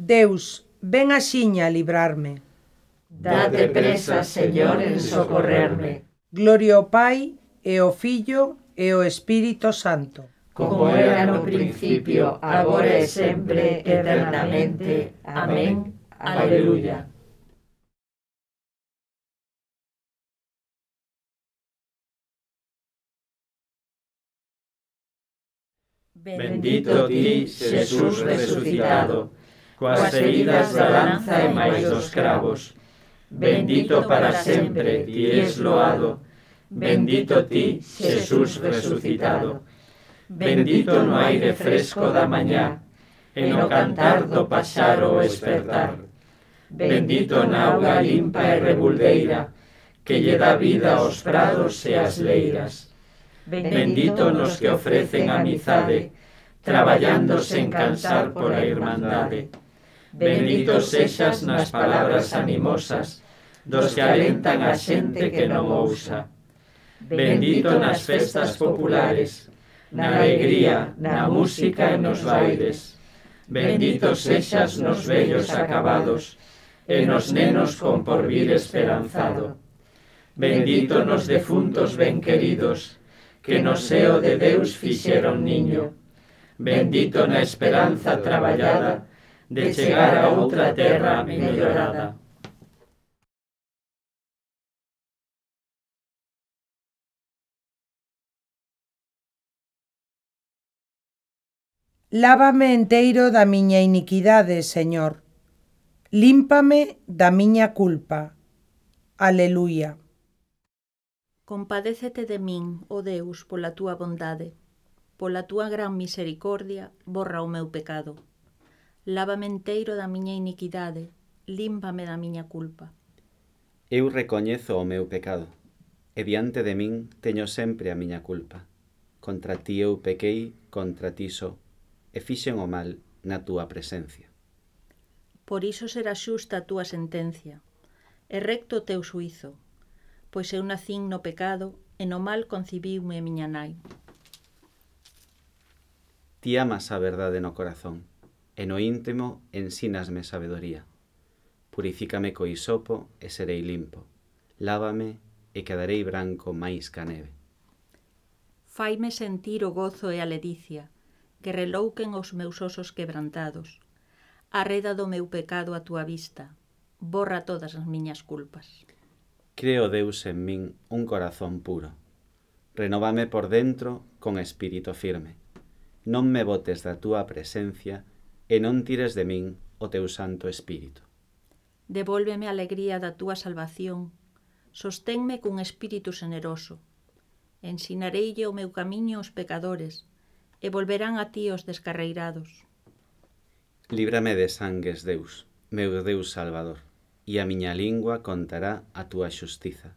Deus, ven axiña a librarme. Date presa, Señor, en socorrerme. Gloria ao Pai, e ao Filho, e ao Espírito Santo. Como era no principio, agora e sempre, eternamente. Amén. Aleluya. Bendito ti, Jesús resucitado coas feridas da lanza e máis dos cravos. Bendito para sempre, ti es loado, bendito ti, Jesús resucitado. Bendito no aire fresco da mañá, e no cantar do paxaro espertar. Bendito na auga limpa e rebuldeira, que lle dá vida aos prados e ás leiras. Bendito nos que ofrecen amizade, traballando sen cansar por a irmandade. Bendito sexas nas palabras animosas dos que alentan a xente que non ousa. Bendito nas festas populares, na alegría, na música e nos bailes. Bendito sexas nos vellos acabados, e nos nenos con porvir esperanzado. Bendito nos defuntos ben queridos, que no seo de Deus fixeron niño. Bendito na esperanza traballada, de chegar a outra terra mellorada. Lávame enteiro da miña iniquidade, Señor. Límpame da miña culpa. Aleluia. Compadécete de min, o oh Deus, pola túa bondade. Pola túa gran misericordia, borra o meu pecado. Lávame enteiro da miña iniquidade, límpame da miña culpa. Eu recoñezo o meu pecado, e diante de min teño sempre a miña culpa. Contra ti eu pequei, contra ti só, e fixen o mal na túa presencia. Por iso será xusta a túa sentencia, e recto o teu suizo, pois eu nacín no pecado e no mal concibiume miña nai. Ti amas a verdade no corazón, e no íntimo ensínasme sabedoría. Purifícame co isopo e serei limpo. Lávame e quedarei branco máis ca neve. Faime sentir o gozo e a ledicia, que relouquen os meus osos quebrantados. Arreda do meu pecado a túa vista, borra todas as miñas culpas. Creo Deus en min un corazón puro. Renovame por dentro con espírito firme. Non me botes da túa presencia e non tires de min o teu Santo Espírito. Devólveme a alegría da túa salvación, sosténme cun espírito generoso. Ensinareille o meu camiño aos pecadores, e volverán a ti os descarreirados. Líbrame de sangues, Deus, meu Deus Salvador, e a miña lingua contará a túa xustiza.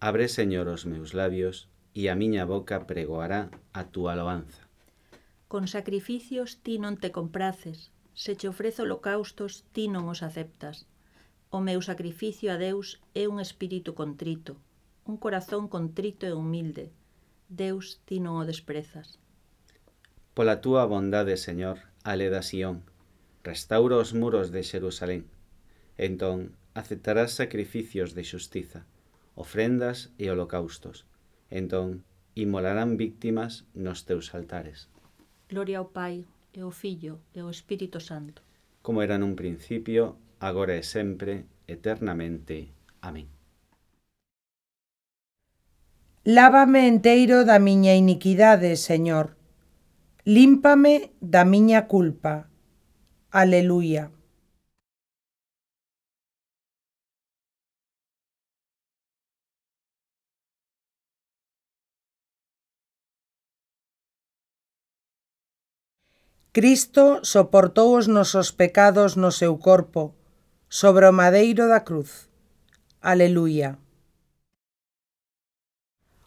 Abre, Señor, os meus labios, e a miña boca pregoará a túa loanza. Con sacrificios ti non te compraces, se che ofrezo holocaustos ti non os aceptas. O meu sacrificio a Deus é un espírito contrito, un corazón contrito e humilde. Deus ti non o desprezas. Pola túa bondade, Señor, ale da Sión, restaura os muros de Xerusalén. Entón, aceptarás sacrificios de xustiza, ofrendas e holocaustos. Entón, inmolarán víctimas nos teus altares. Gloria ao Pai, e ao Filho, e ao Espírito Santo. Como era nun principio, agora e sempre, eternamente. Amén. Lávame enteiro da miña iniquidade, Señor. Límpame da miña culpa. Aleluia. Cristo soportou os nosos pecados no seu corpo, sobre o madeiro da cruz. Aleluia.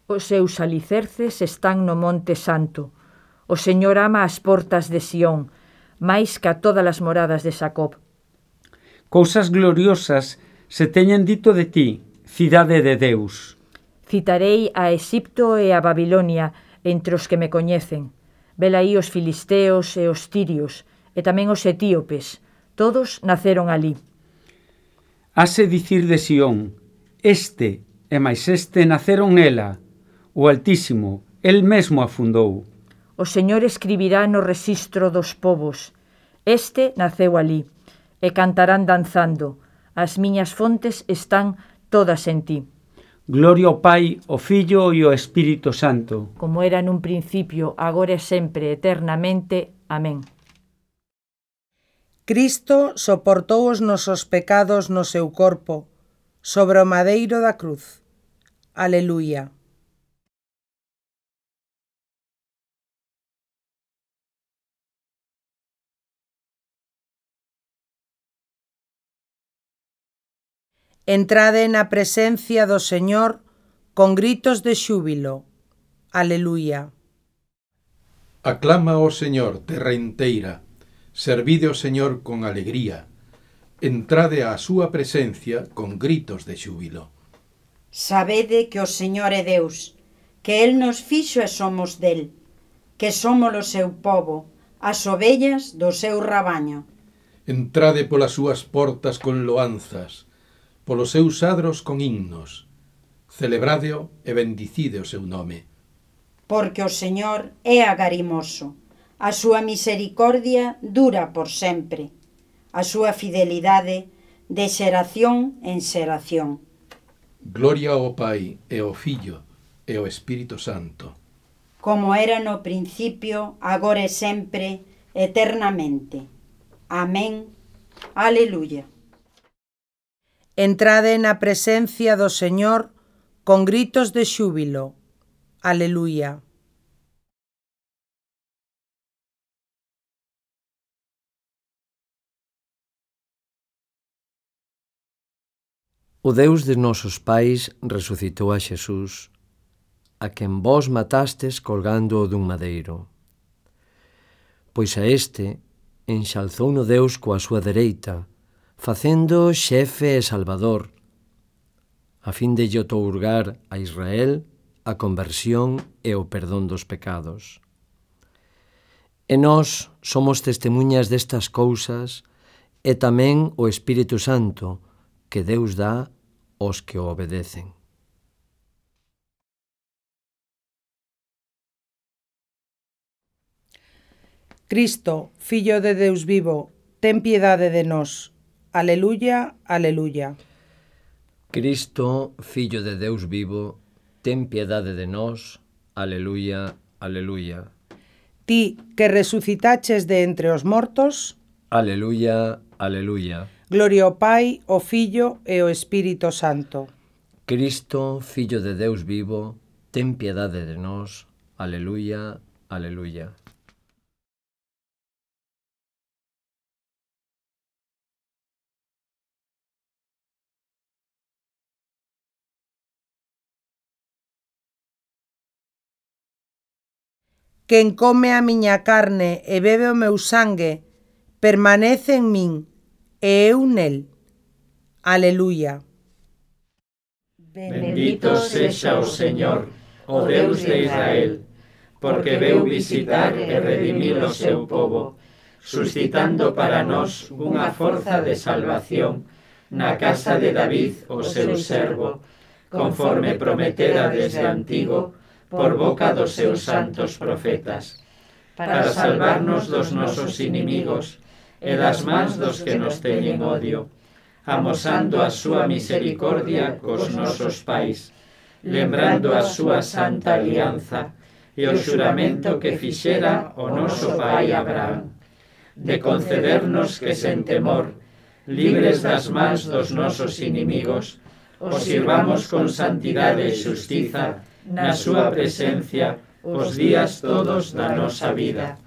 Os seus alicerces están no Monte Santo. O Señor ama as portas de Sión, máis que a todas as moradas de Jacob. Cousas gloriosas se teñen dito de ti, cidade de Deus. Citarei a Exipto e a Babilonia entre os que me coñecen. Velaí os filisteos e os tirios, e tamén os etíopes, todos naceron alí. Hase dicir de Sión, este e máis este naceron nela, o Altísimo, el mesmo afundou. O Señor escribirá no rexistro dos povos, este naceu alí, e cantarán danzando, as miñas fontes están todas en ti. Gloria ao Pai, ao Filho e ao Espírito Santo. Como era nun principio, agora e sempre, eternamente. Amén. Cristo soportou os nosos pecados no seu corpo, sobre o madeiro da cruz. Aleluia. Entrade na presencia do Señor con gritos de xúbilo. Aleluia. Aclama ao Señor, terra inteira. Servide ao Señor con alegría. Entrade á súa presencia con gritos de xúbilo. Sabede que o Señor é Deus, que El nos fixo e somos del, que somos o seu povo, as ovellas do seu rabaño. Entrade polas súas portas con loanzas, polos seus adros con himnos. Celebradeo e bendicide o seu nome. Porque o Señor é agarimoso, a súa misericordia dura por sempre, a súa fidelidade de xeración en xeración. Gloria ao Pai e ao Fillo e ao Espírito Santo. Como era no principio, agora e sempre, eternamente. Amén. Aleluya. Entrade na presencia do Señor con gritos de xúbilo. Aleluia. O Deus de nosos pais resucitou a Xesús, a quen vós matastes colgando-o dun madeiro. Pois a este enxalzou no Deus coa súa dereita, facendo xefe e salvador, a fin de lle outorgar a Israel a conversión e o perdón dos pecados. E nós somos testemunhas destas cousas e tamén o Espírito Santo que Deus dá aos que o obedecen. Cristo, Fillo de Deus vivo, ten piedade de nós. Aleluya, aleluya. Cristo, Fillo de Deus vivo, ten piedade de nós. Aleluya, aleluya. Ti que resucitaches de entre os mortos. Aleluya, aleluya. Gloria ao Pai, ao Fillo e ao Espírito Santo. Cristo, Fillo de Deus vivo, ten piedade de nós. Aleluya, aleluya. Quen come a miña carne e bebe o meu sangue, permanece en min, e eu nel. Aleluia. Bendito sexa o Señor, o Deus de Israel, porque veu visitar e redimir o seu povo, suscitando para nós unha forza de salvación na casa de David, o seu servo, conforme prometera desde antigo, por boca dos seus santos profetas, para salvarnos dos nosos inimigos e das mans dos que nos teñen odio, amosando a súa misericordia cos nosos pais, lembrando a súa santa alianza e o xuramento que fixera o noso pai Abraham, de concedernos que sen temor, libres das mans dos nosos inimigos, os sirvamos con santidade e xustiza, na súa presencia os días todos da nosa vida.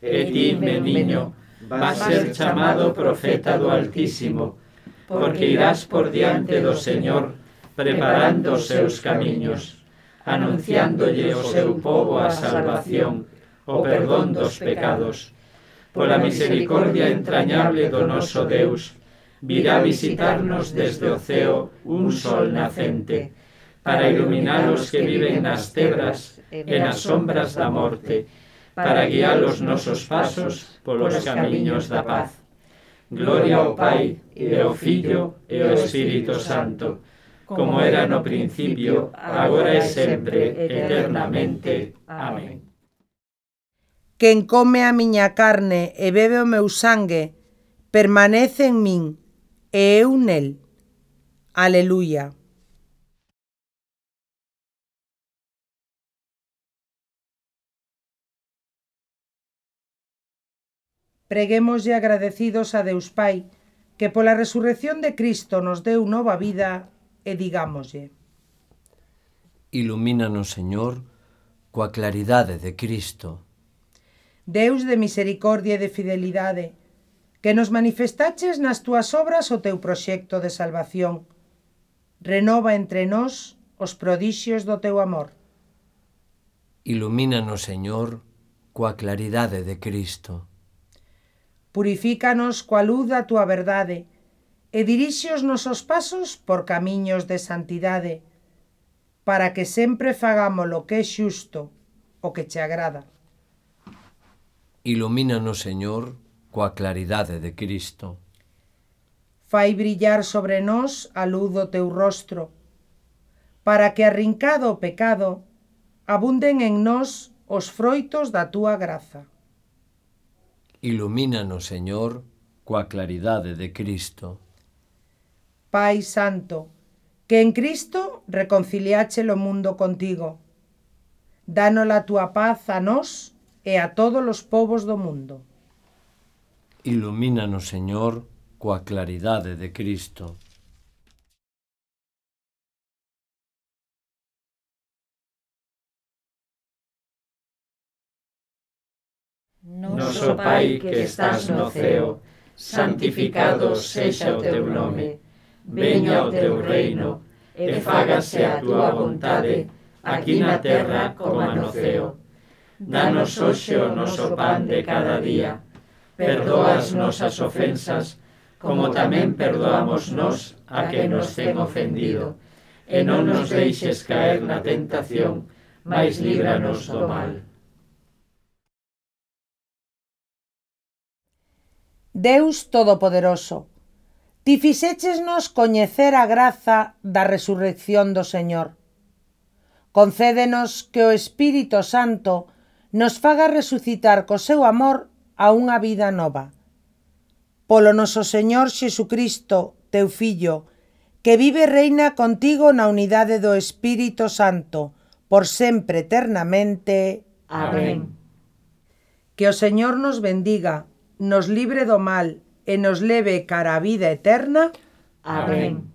E ti, meniño, vas ser chamado profeta do Altísimo, porque irás por diante do Señor, preparando os seus camiños, anunciándolle o seu povo a salvación, o perdón dos pecados. Pola misericordia entrañable do noso Deus, virá visitarnos desde o ceo un sol nacente, para iluminar os que viven nas tebras e nas sombras da morte, para guiar os nosos pasos polos camiños da paz. Gloria ao Pai, e ao Filho, e ao Espírito Santo, como era no principio, agora e sempre, eternamente. Amén. Quen come a miña carne e bebe o meu sangue, permanece en min, e eu nel. Aleluia. Preguémoslle agradecidos a Deus Pai, que pola resurrección de Cristo nos deu nova vida, e digámoslle. Ilumínanos, Señor, coa claridade de Cristo. Deus de misericordia e de fidelidade, que nos manifestaches nas túas obras o teu proxecto de salvación. Renova entre nós os prodixios do teu amor. Ilumínanos, Señor, coa claridade de Cristo. Purifícanos coa luz da túa verdade e dirixe os nosos pasos por camiños de santidade para que sempre fagamos lo que é xusto, o que che agrada. Ilumínanos, Señor, coa claridade de Cristo. Fai brillar sobre nós a luz do teu rostro, para que arrincado o pecado, abunden en nós os froitos da túa graza. Ilumínanos, Señor, coa claridade de Cristo. Pai Santo, que en Cristo reconciliache o mundo contigo. Dános a túa paz a nós e a todos os povos do mundo. Ilumínanos, Señor, coa claridade de Cristo. Noso Pai que estás no ceo, santificado sexa o teu nome, veña o teu reino, e fágase a tua vontade, aquí na terra como no ceo. Danos hoxe o noso pan de cada día, perdoa as nosas ofensas, como tamén perdoamos nós a que nos ten ofendido, e non nos deixes caer na tentación, mas líbranos do mal. Deus Todopoderoso, ti fixéchesnos coñecer a graza da resurrección do Señor. Concédenos que o Espírito Santo nos faga resucitar co seu amor a unha vida nova. Polo noso Señor Xesucristo, teu Fillo, que vive e reina contigo na unidade do Espírito Santo, por sempre eternamente. Amén. Que o Señor nos bendiga, nos libre do mal e nos leve cara a vida eterna. Amén.